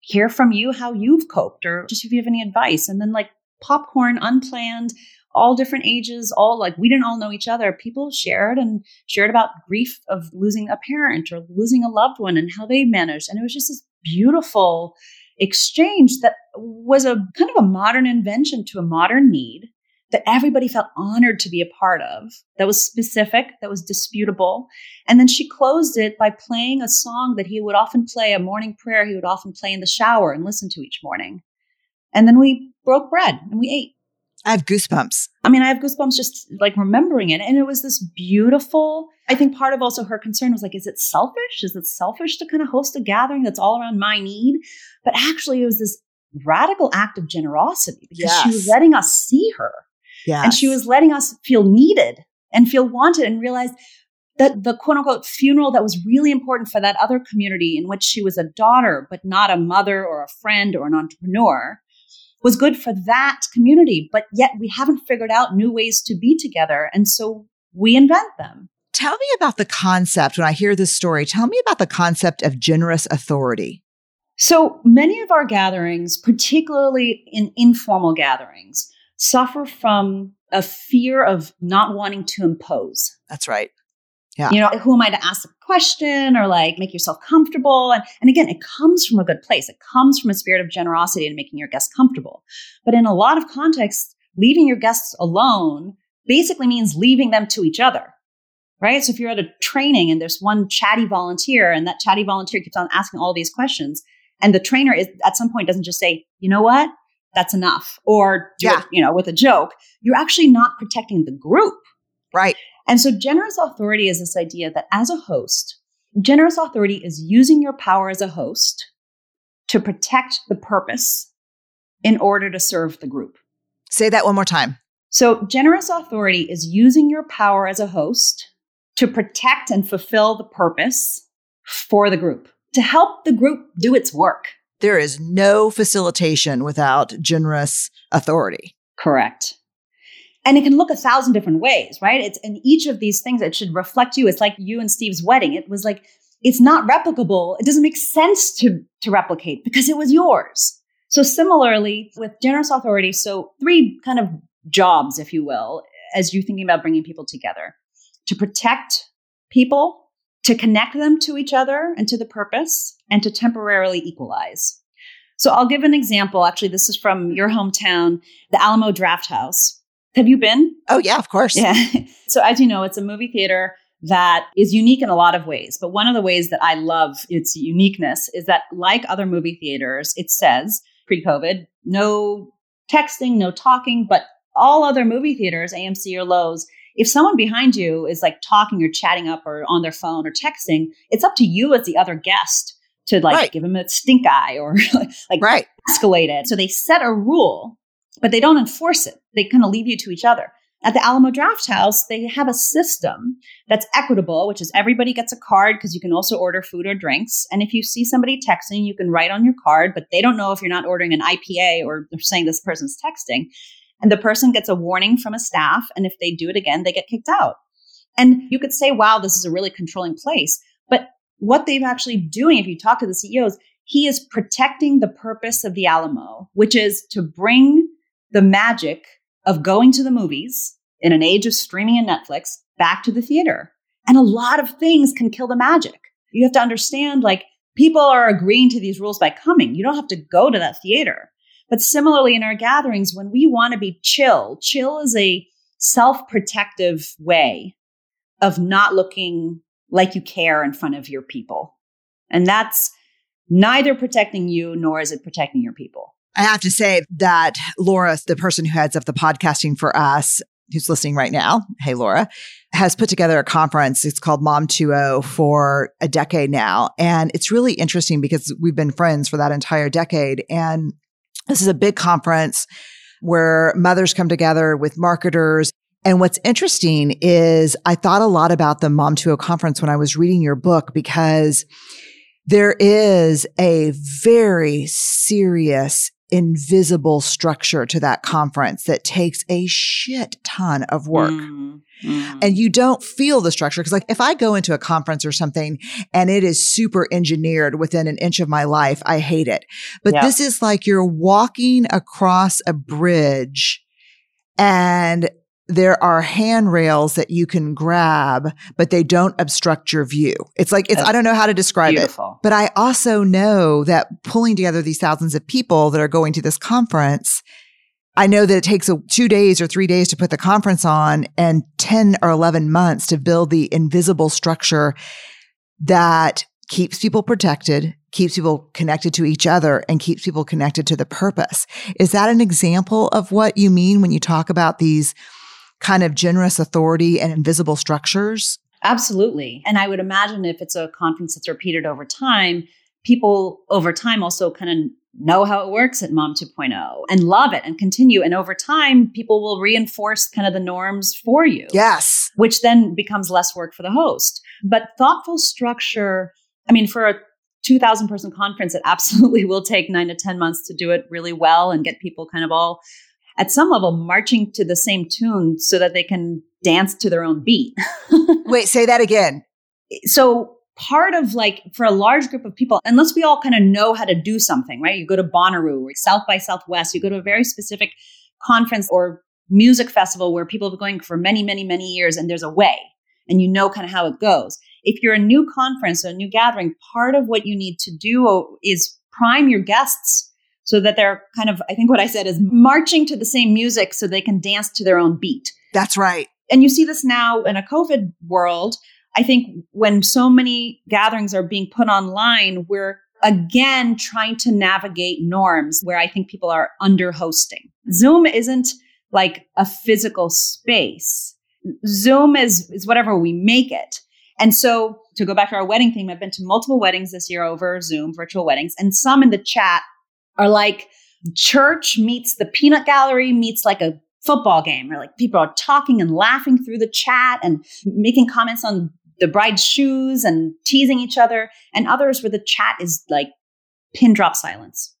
hear from you how you've coped or just if you have any advice. And then like popcorn, unplanned, all different ages, all like we didn't all know each other. People shared and shared about grief of losing a parent or losing a loved one and how they managed. And it was just this beautiful exchange that was a kind of a modern invention to a modern need that everybody felt honored to be a part of, that was specific, that was disputable. And then she closed it by playing a song that he would often play, a morning prayer he would often play in the shower and listen to each morning. And then we broke bread and we ate. I have goosebumps. I mean, I have goosebumps just like remembering it. And it was this beautiful, I think part of also her concern was like, is it selfish? Is it selfish to kind of host a gathering that's all around my need? But actually, it was this radical act of generosity because she was letting us see her Yeah. and she was letting us feel needed and feel wanted and realize that the quote unquote funeral that was really important for that other community in which she was a daughter, but not a mother or a friend or an entrepreneur, was good for that community. But yet we haven't figured out new ways to be together. And so we invent them. Tell me about the concept when I hear this story. Tell me about the concept of generous authority. So many of our gatherings, particularly in informal gatherings, suffer from a fear of not wanting to impose. That's right. Yeah. You know, who am I to ask a question or like make yourself comfortable? And, and again, it comes from a good place. It comes from a spirit of generosity and making your guests comfortable. But in a lot of contexts, leaving your guests alone basically means leaving them to each other. Right. So if you're at a training and there's one chatty volunteer and that chatty volunteer keeps on asking all these questions, and the trainer is at some point doesn't just say, you know what? That's enough. Or do Yeah. it, you know, with a joke, you're actually not protecting the group. Right. And so generous authority is this idea that as a host, generous authority is using your power as a host to protect the purpose in order to serve the group. Say that one more time. So generous authority is using your power as a host to protect and fulfill the purpose for the group, to help the group do its work. There is no facilitation without generous authority. Correct. And it can look a thousand different ways, right? It's in each of these things it should reflect you. It's like you and Steve's wedding. It was like it's not replicable. It doesn't make sense to to replicate because it was yours. So similarly with generous authority, so three kind of jobs, if you will, as you're thinking about bringing people together, to protect people, to connect them to each other and to the purpose, and to temporarily equalize. So I'll give an example. Actually, this is from your hometown, the Alamo Drafthouse. Have you been? Oh, yeah, of course. Yeah. so as you know, it's a movie theater that is unique in a lot of ways. But one of the ways that I love its uniqueness is that, like other movie theaters, it says pre COVID, no texting, no talking, but all other movie theaters, AMC or Loews, if someone behind you is like talking or chatting up or on their phone or texting, it's up to you as the other guest to like Right. give them a stink eye or like Right. escalate it. So they set a rule, but they don't enforce it. They kind of leave you to each other. At the Alamo Drafthouse, they have a system that's equitable, which is everybody gets a card because you can also order food or drinks. And if you see somebody texting, you can write on your card, but they don't know if you're not ordering an IPA or they're saying this person's texting. And the person gets a warning from a staff. And if they do it again, they get kicked out. And you could say, wow, this is a really controlling place. But what they've actually doing, if you talk to the CEOs, he is protecting the purpose of the Alamo, which is to bring the magic of going to the movies in an age of streaming and Netflix back to the theater. And a lot of things can kill the magic. You have to understand like people are agreeing to these rules by coming. You don't have to go to that theater. But similarly in our gatherings, when we want to be chill, chill is a self protective way of not looking like you care in front of your people. And that's neither protecting you nor is it protecting your people. I have to say that Laura, the person who heads up the podcasting for us, who's listening right now, hey Laura, has put together a conference. It's called Mom 2.0 for a decade now. And it's really interesting because we've been friends for that entire decade. And this is a big conference where mothers come together with marketers. And what's interesting is I thought a lot about the Mom 2.0 conference when I was reading your book because there is a very serious invisible structure to that conference that takes a shit ton of work. Mm, mm. And you don't feel the structure. Cause like if I go into a conference or something and it is super engineered within an inch of my life, I hate it. But Yeah. this is like you're walking across a bridge and there are handrails that you can grab, but they don't obstruct your view. It's like, it's, That's I don't know how to describe it. But I also know that pulling together these thousands of people that are going to this conference, I know that it takes a, two days or three days to put the conference on and 10 or 11 months to build the invisible structure that keeps people protected, keeps people connected to each other and keeps people connected to the purpose. Is that an example of what you mean when you talk about these kind of generous authority and invisible structures? Absolutely. And I would imagine if it's a conference that's repeated over time, people over time also kind of know how it works at Mom 2.0 and love it and continue. And over time, people will reinforce kind of the norms for you. Yes. Which then becomes less work for the host. But thoughtful structure, I mean, for a 2000 person conference, it absolutely will take nine to 10 months to do it really well and get people kind of all at some level marching to the same tune so that they can dance to their own beat. Wait, say that again. So part of like for a large group of people, unless we all kind of know how to do something, right? You go to Bonnaroo or South by Southwest, you go to a very specific conference or music festival where people have been going for many, many, many years and there's a way and you know kind of how it goes. If you're a new conference or a new gathering, part of what you need to do is prime your guests so that they're kind of, I think what I said is marching to the same music so they can dance to their own beat. That's right. And you see this now in a COVID world. I think when so many gatherings are being put online, we're again trying to navigate norms where I think people are under hosting. Zoom isn't like a physical space. Zoom is, is whatever we make it. And so to go back to our wedding theme, I've been to multiple weddings this year over Zoom, virtual weddings, and some in the chat are like church meets the peanut gallery meets like a football game where like people are talking and laughing through the chat and making comments on the bride's shoes and teasing each other and others where the chat is like pin drop silence.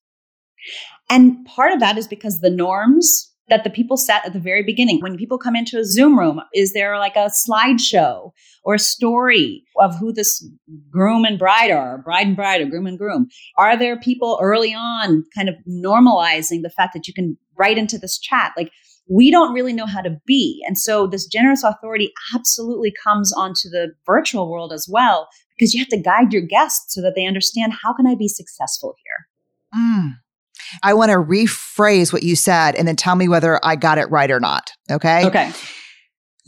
And part of that is because the norms that the people set at the very beginning. When people come into a Zoom room, is there like a slideshow or a story of who this groom and bride are, bride and bride, or groom and groom? Are there people early on kind of normalizing the fact that you can write into this chat? Like, we don't really know how to be. And so this generous authority absolutely comes onto the virtual world as well, because you have to guide your guests so that they understand how can I be successful here? Mm. I want to rephrase what you said and then tell me whether I got it right or not. Okay. Okay.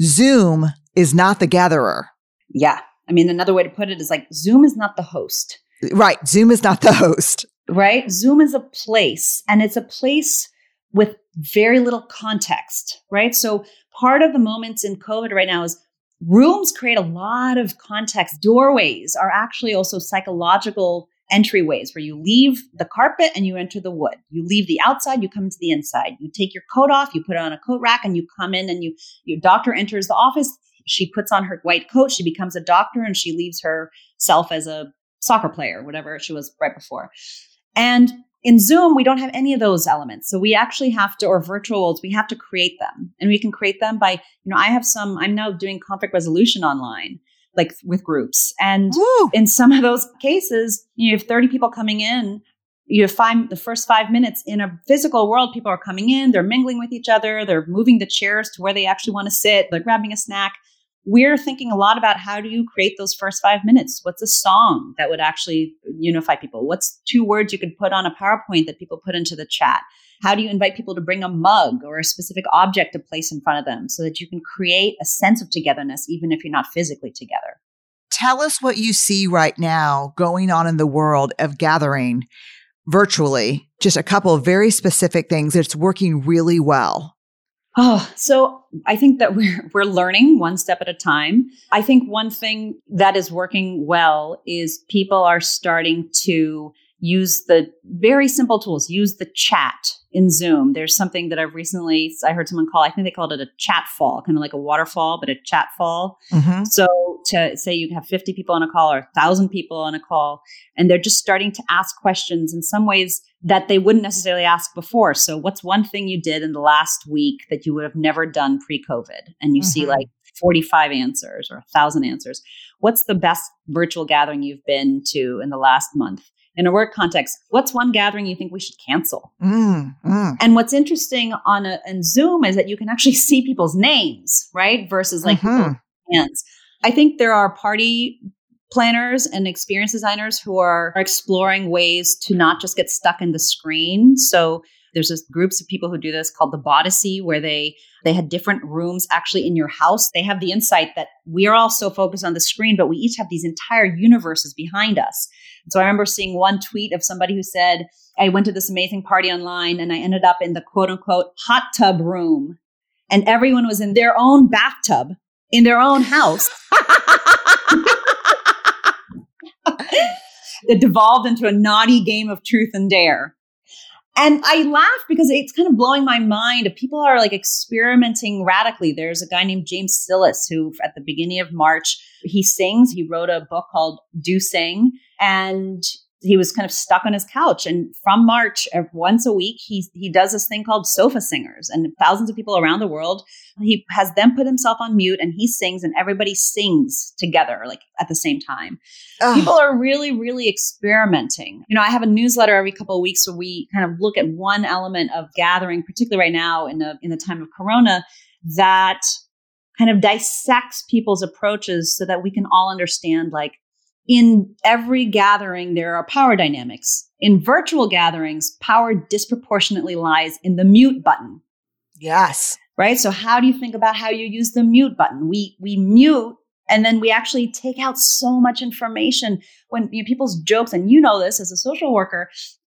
Zoom is not the gatherer. Yeah. I mean, another way to put it is like Zoom is not the host. Right. Zoom is not the host. Right. Zoom is a place and it's a place with very little context. Right. So part of the moments in COVID right now is rooms create a lot of context. Doorways are actually also psychological entryways where you leave the carpet and you enter the wood. You leave the outside, you come into the inside. You take your coat off, you put it on a coat rack, and you come in and you your doctor enters the office. She puts on her white coat, she becomes a doctor, and she leaves herself as a soccer player, whatever she was right before. And in Zoom, we don't have any of those elements. So we actually have to, or virtual worlds, we have to create them. And we can create them by, you know, I have some, I'm now doing conflict resolution online like with groups. And Woo! in some of those cases, you have 30 people coming in. You have five, the first five minutes in a physical world, people are coming in, they're mingling with each other, they're moving the chairs to where they actually want to sit, they're grabbing a snack. We're thinking a lot about how do you create those first five minutes? What's a song that would actually unify people? What's two words you could put on a PowerPoint that people put into the chat? How do you invite people to bring a mug or a specific object to place in front of them so that you can create a sense of togetherness, even if you're not physically together? Tell us what you see right now going on in the world of gathering virtually. Just a couple of very specific things that's working really well. Oh, so I think that we're we're learning one step at a time. I think one thing that is working well is people are starting to use the very simple tools, use the chat in Zoom. There's something that I've recently, I heard someone call, I think they called it a chat fall, kind of like a waterfall, but a chat fall. Mm-hmm. So to say you have 50 people on a call or 1,000 people on a call, and they're just starting to ask questions in some ways that they wouldn't necessarily ask before. So what's one thing you did in the last week that you would have never done pre-COVID? And you mm-hmm. see like 45 answers or 1,000 answers. What's the best virtual gathering you've been to in the last month? In a work context, what's one gathering you think we should cancel? Mm, mm. And what's interesting on a in Zoom is that you can actually see people's names, right? Versus like mm-hmm. hands. I think there are party planners and experience designers who are exploring ways to not just get stuck in the screen. So There's this groups of people who do this called the Bodyssey, where they they had different rooms actually in your house. They have the insight that we are all so focused on the screen, but we each have these entire universes behind us. So I remember seeing one tweet of somebody who said, I went to this amazing party online and I ended up in the quote unquote hot tub room. And everyone was in their own bathtub in their own house. it devolved into a naughty game of truth and dare. And I laugh because it's kind of blowing my mind. People are like experimenting radically. There's a guy named James Sills who, at the beginning of March, he sings. He wrote a book called Do Sing. And he was kind of stuck on his couch. And from March, uh, once a week, he he does this thing called sofa singers, and thousands of people around the world. He has them put himself on mute, and he sings, and everybody sings together, like at the same time. Ugh. People are really, really experimenting. You know, I have a newsletter every couple of weeks where we kind of look at one element of gathering, particularly right now in the in the time of Corona, that kind of dissects people's approaches so that we can all understand like in every gathering, there are power dynamics. In virtual gatherings, power disproportionately lies in the mute button. Yes. Right. So how do you think about how you use the mute button? We we mute and then we actually take out so much information when you know, people's jokes, and you know this as a social worker,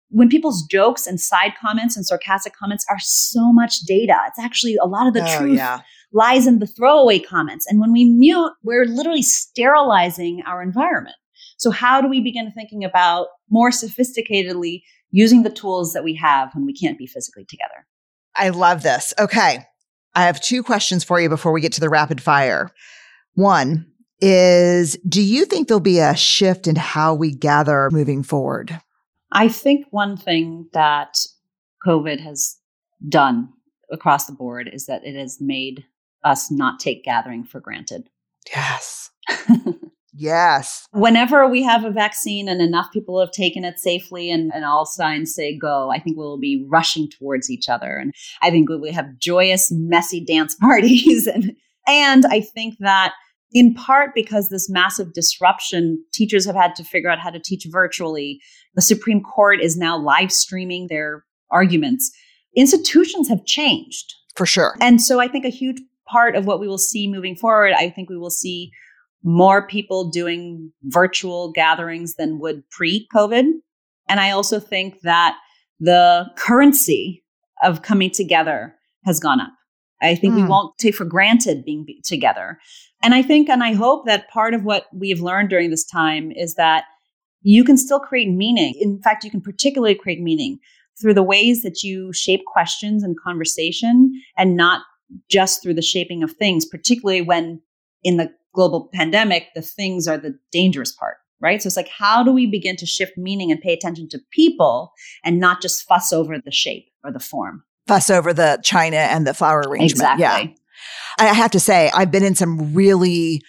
when people's jokes and side comments and sarcastic comments are so much data. It's actually a lot of the oh, truth yeah. lies in the throwaway comments. And when we mute, we're literally sterilizing our environment. So how do we begin thinking about more sophisticatedly using the tools that we have when we can't be physically together? I love this. Okay. I have two questions for you before we get to the rapid fire. One is Do you think there'll be a shift in how we gather moving forward? I think one thing that COVID has done across the board is that it has made us not take gathering for granted. Yes. Yes. Whenever we have a vaccine and enough people have taken it safely and, and all signs say go, I think we'll be rushing towards each other. And I think we will have joyous, messy dance parties. and, and I think that in part because this massive disruption, teachers have had to figure out how to teach virtually. The Supreme Court is now live streaming their arguments. Institutions have changed. For sure. And so I think a huge part of what we will see moving forward, I think we will see more people doing virtual gatherings than would pre COVID. And I also think that the currency of coming together has gone up. I think mm. we hmm. won't take for granted being together. And I think and I hope that part of what we've learned during this time is that you can still create meaning. In fact, you can particularly create meaning through the ways that you shape questions and conversation and not just through the shaping of things, particularly when in the global pandemic, the things are the dangerous part, right? So it's like, how do we begin to shift meaning and pay attention to people and not just fuss over the shape or the form? Fuss over the china and the flower arrangement. Exactly. Yeah. I have to say, I've been in some really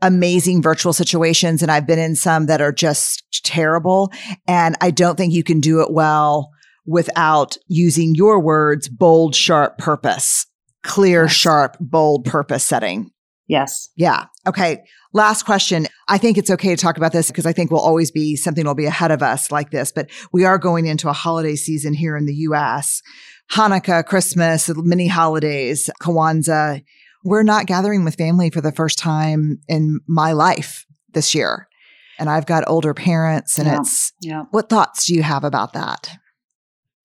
amazing virtual situations and I've been in some that are just terrible. And I don't think you can do it well without using your words, bold, sharp purpose, clear, yes. sharp, bold purpose setting. Yes. Yeah. Okay. Last question. I think it's okay to talk about this because I think we'll always be something will be ahead of us like this, but we are going into a holiday season here in the US. Hanukkah, Christmas, many holidays, Kwanzaa. We're not gathering with family for the first time in my life this year. And I've got older parents and yeah. it's, yeah. what thoughts do you have about that?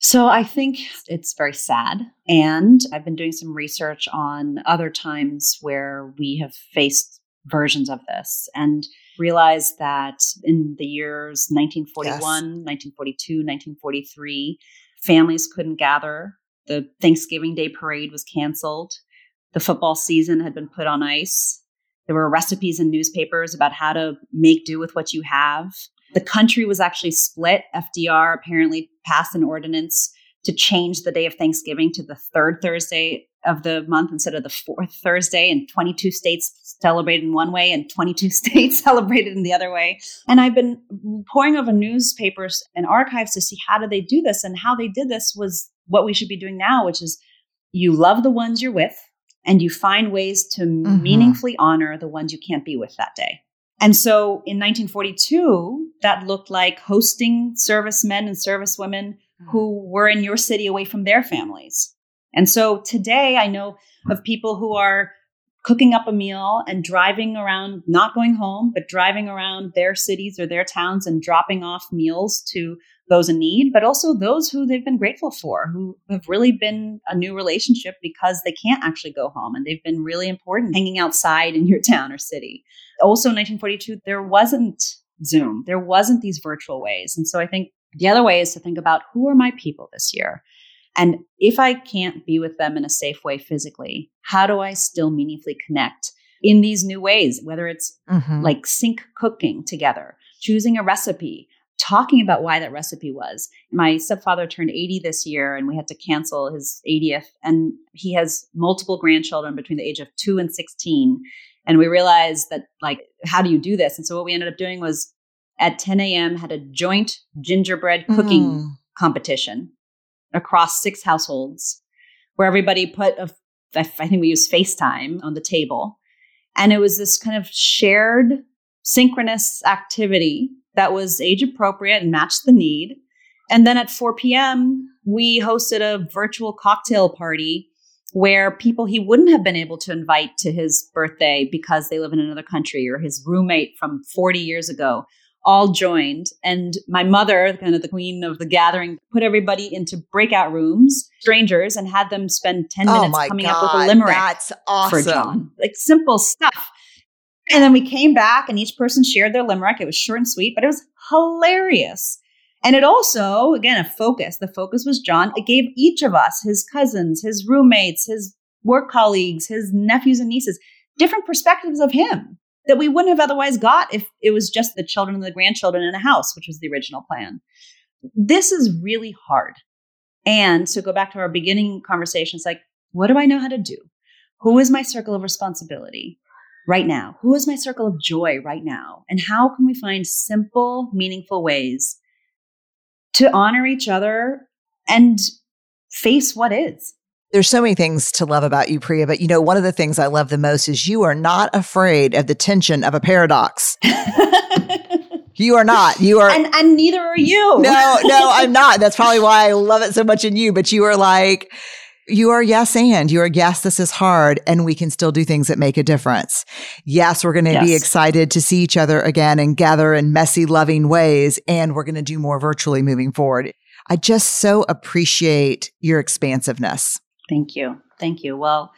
So I think it's very sad. And I've been doing some research on other times where we have faced versions of this and realized that in the years 1941, yes. 1942, 1943, families couldn't gather. The Thanksgiving Day parade was canceled. The football season had been put on ice. There were recipes in newspapers about how to make do with what you have. The country was actually split. FDR apparently passed an ordinance to change the day of Thanksgiving to the third Thursday of the month instead of the fourth Thursday. And 22 states celebrated in one way and 22 states celebrated in the other way. And I've been pouring over newspapers and archives to see how did they do this. And how they did this was what we should be doing now, which is you love the ones you're with and you find ways to mm-hmm. meaningfully honor the ones you can't be with that day. And so in 1942, that looked like hosting servicemen and servicewomen hmm. who were in your city away from their families. And so today I know of people who are cooking up a meal and driving around, not going home, but driving around their cities or their towns and dropping off meals to those in need, but also those who they've been grateful for, who have really been a new relationship because they can't actually go home and they've been really important hanging outside in your town or city. Also, in 1942, there wasn't Zoom, there wasn't these virtual ways. And so I think the other way is to think about who are my people this year? And if I can't be with them in a safe way physically, how do I still meaningfully connect in these new ways, whether it's mm-hmm. like sync cooking together, choosing a recipe, talking about why that recipe was. My stepfather turned 80 this year and we had to cancel his 80th. And he has multiple grandchildren between the age of two and 16. And we realized that, like, how do you do this? And so what we ended up doing was at 10 a.m. had a joint gingerbread cooking mm. competition across six households where everybody put a, I think we used FaceTime on the table. And it was this kind of shared synchronous activity that was age appropriate and matched the need. And then at 4 p.m., we hosted a virtual cocktail party where people he wouldn't have been able to invite to his birthday because they live in another country or his roommate from 40 years ago all joined. And my mother, kind of the queen of the gathering, put everybody into breakout rooms, strangers, and had them spend 10 minutes oh coming God, up with a limerick that's awesome. for John. Like simple stuff. And then we came back and each person shared their limerick. It was short and sweet, but it was hilarious. And it also, again, a focus. The focus was John. It gave each of us, his cousins, his roommates, his work colleagues, his nephews and nieces, different perspectives of him that we wouldn't have otherwise got if it was just the children and the grandchildren in a house, which was the original plan. This is really hard. And to go back to our beginning conversations, like, what do I know how to do? Who is my circle of responsibility right now? Who is my circle of joy right now? And how can we find simple, meaningful ways to honor each other and face what is? There's so many things to love about you, Priya, but you know, one of the things I love the most is you are not afraid of the tension of a paradox. you are not. You are and, and neither are you. No, no, I'm not. That's probably why I love it so much in you. But you are like, you are yes and you are yes this is hard and we can still do things that make a difference yes we're going to yes. be excited to see each other again and gather in messy loving ways and we're going to do more virtually moving forward i just so appreciate your expansiveness Thank you. Thank you. Well,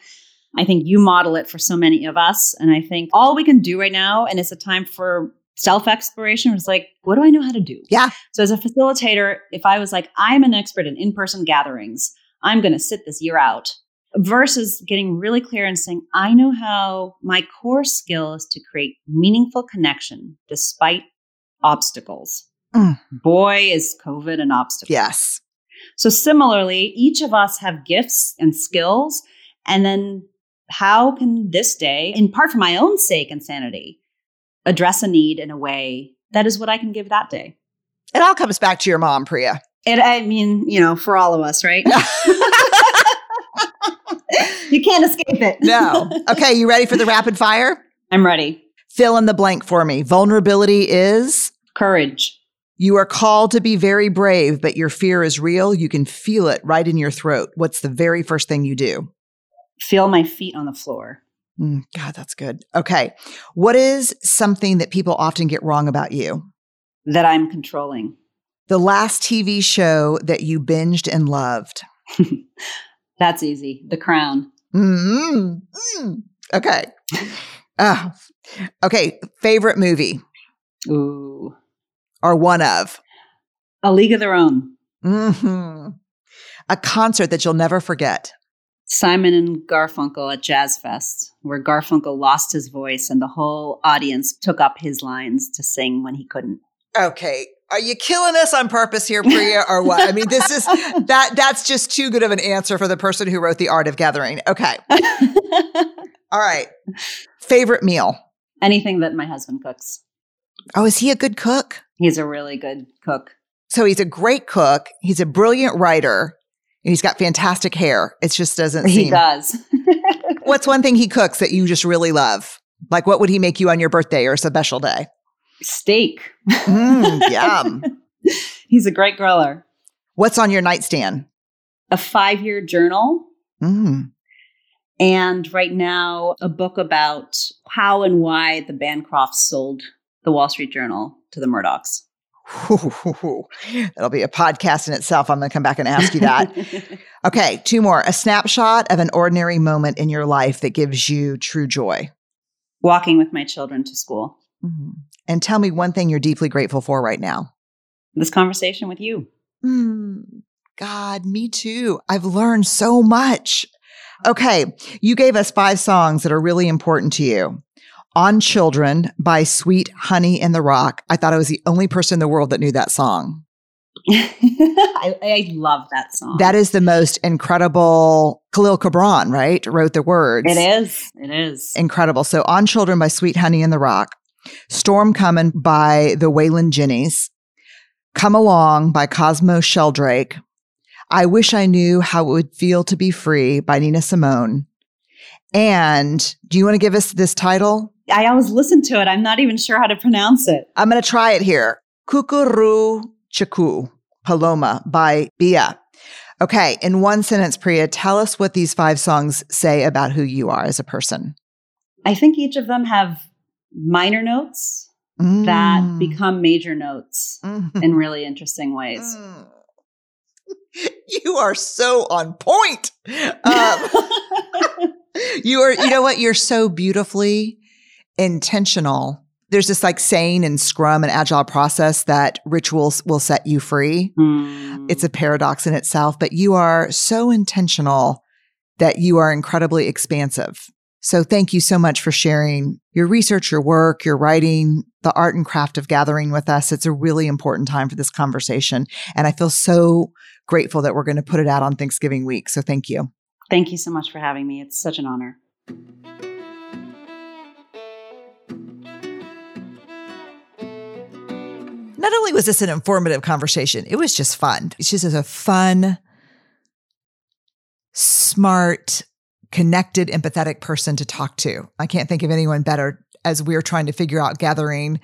I think you model it for so many of us. And I think all we can do right now, and it's a time for self exploration, was like, what do I know how to do? Yeah. So, as a facilitator, if I was like, I'm an expert in in person gatherings, I'm going to sit this year out, versus getting really clear and saying, I know how my core skill is to create meaningful connection despite obstacles. Mm. Boy, is COVID an obstacle. Yes. So similarly, each of us have gifts and skills. And then how can this day, in part for my own sake and sanity, address a need in a way that is what I can give that day? It all comes back to your mom, Priya. It, I mean, you know, for all of us, right? you can't escape it. no. Okay, you ready for the rapid fire? I'm ready. Fill in the blank for me. Vulnerability is courage. You are called to be very brave, but your fear is real. You can feel it right in your throat. What's the very first thing you do? Feel my feet on the floor. Mm, God, that's good. Okay. What is something that people often get wrong about you? That I'm controlling. The last TV show that you binged and loved? that's easy. The Crown. Mm-hmm. Mm. Okay. Uh, okay. Favorite movie? Ooh are one of? A League of Their Own. Mm-hmm. A concert that you'll never forget. Simon and Garfunkel at Jazz Fest, where Garfunkel lost his voice and the whole audience took up his lines to sing when he couldn't. Okay. Are you killing us on purpose here, Priya, or what? I mean, this is that that's just too good of an answer for the person who wrote The Art of Gathering. Okay. All right. Favorite meal? Anything that my husband cooks. Oh, is he a good cook? He's a really good cook. So he's a great cook. He's a brilliant writer. And he's got fantastic hair. It just doesn't he seem. does. What's one thing he cooks that you just really love? Like, what would he make you on your birthday or a special day? Steak. Mm, yum. he's a great griller. What's on your nightstand? A five year journal. Mm. And right now, a book about how and why the Bancrofts sold the Wall Street Journal to the Murdochs. That'll be a podcast in itself. I'm going to come back and ask you that. okay, two more. A snapshot of an ordinary moment in your life that gives you true joy. Walking with my children to school. Mm-hmm. And tell me one thing you're deeply grateful for right now. This conversation with you. Mm, God, me too. I've learned so much. Okay, you gave us five songs that are really important to you. On Children by Sweet Honey in the Rock. I thought I was the only person in the world that knew that song. I, I, love that song. That is the most incredible. Kahlil Gibran, right? Wrote the words. It is. It is. Incredible. So, On Children by Sweet Honey in the Rock. Storm Coming by the Wailin' Jennys. Come Along by Cosmo Sheldrake. I Wish I Knew How It Would Feel to Be Free by Nina Simone. And do you want to give us this title? I always listen to it. I'm not even sure how to pronounce it. I'm going to try it here. Kukuru Chiku Paloma by Bia. Okay, in one sentence, Priya, tell us what these five songs say about who you are as a person. I think each of them have minor notes mm. that become major notes mm. in really interesting ways. Mm. You are so on point. Um, you are, you know what? You're so beautifully intentional. There's this like saying in Scrum and Agile process that rituals will set you free. Mm. It's a paradox in itself, but you are so intentional that you are incredibly expansive. So thank you so much for sharing your research, your work, your writing, the art and craft of gathering with us. It's a really important time for this conversation. And I feel so grateful that we're going to put it out on Thanksgiving week. So thank you. Thank you so much for having me. It's such an honor. Not only was this an informative conversation, it was just fun. It's just a fun, smart, connected, empathetic person to talk to. I can't think of anyone better as we're trying to figure out gathering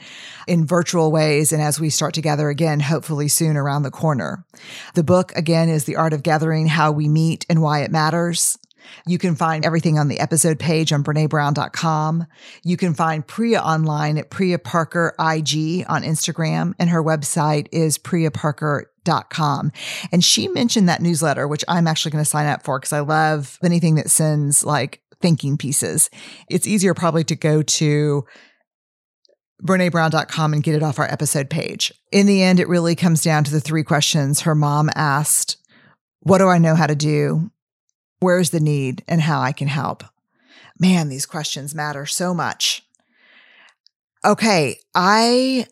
in virtual ways and as we start to gather again, hopefully soon around the corner. The book, again, is The Art of Gathering How We Meet and Why It Matters. You can find everything on the episode page on BreneBrown.com. You can find Priya online at Priya Parker IG on Instagram, and her website is priyaparker.com. And she mentioned that newsletter, which I'm actually going to sign up for because I love anything that sends like thinking pieces. It's easier probably to go to BreneBrown.com and get it off our episode page. In the end, it really comes down to the three questions her mom asked What do I know how to do? Where's the need and how I can help? Man, these questions matter so much. Okay, I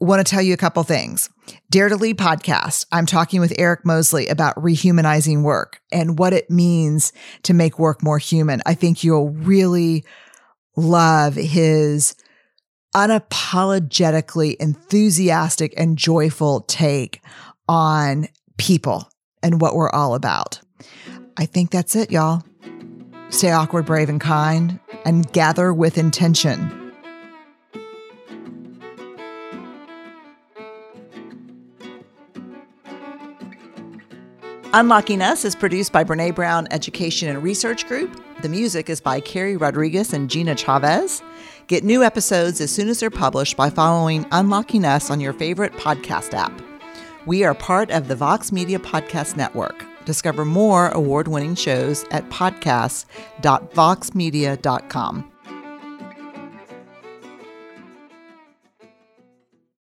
want to tell you a couple things. Dare to Lead podcast. I'm talking with Eric Mosley about rehumanizing work and what it means to make work more human. I think you'll really love his unapologetically enthusiastic and joyful take on people and what we're all about. I think that's it, y'all. Stay awkward, brave, and kind, and gather with intention. Unlocking Us is produced by Brené Brown Education and Research Group. The music is by Carrie Rodriguez and Gina Chavez. Get new episodes as soon as they're published by following Unlocking Us on your favorite podcast app. We are part of the Vox Media Podcast Network. Discover more award winning shows at podcasts.voxmedia.com.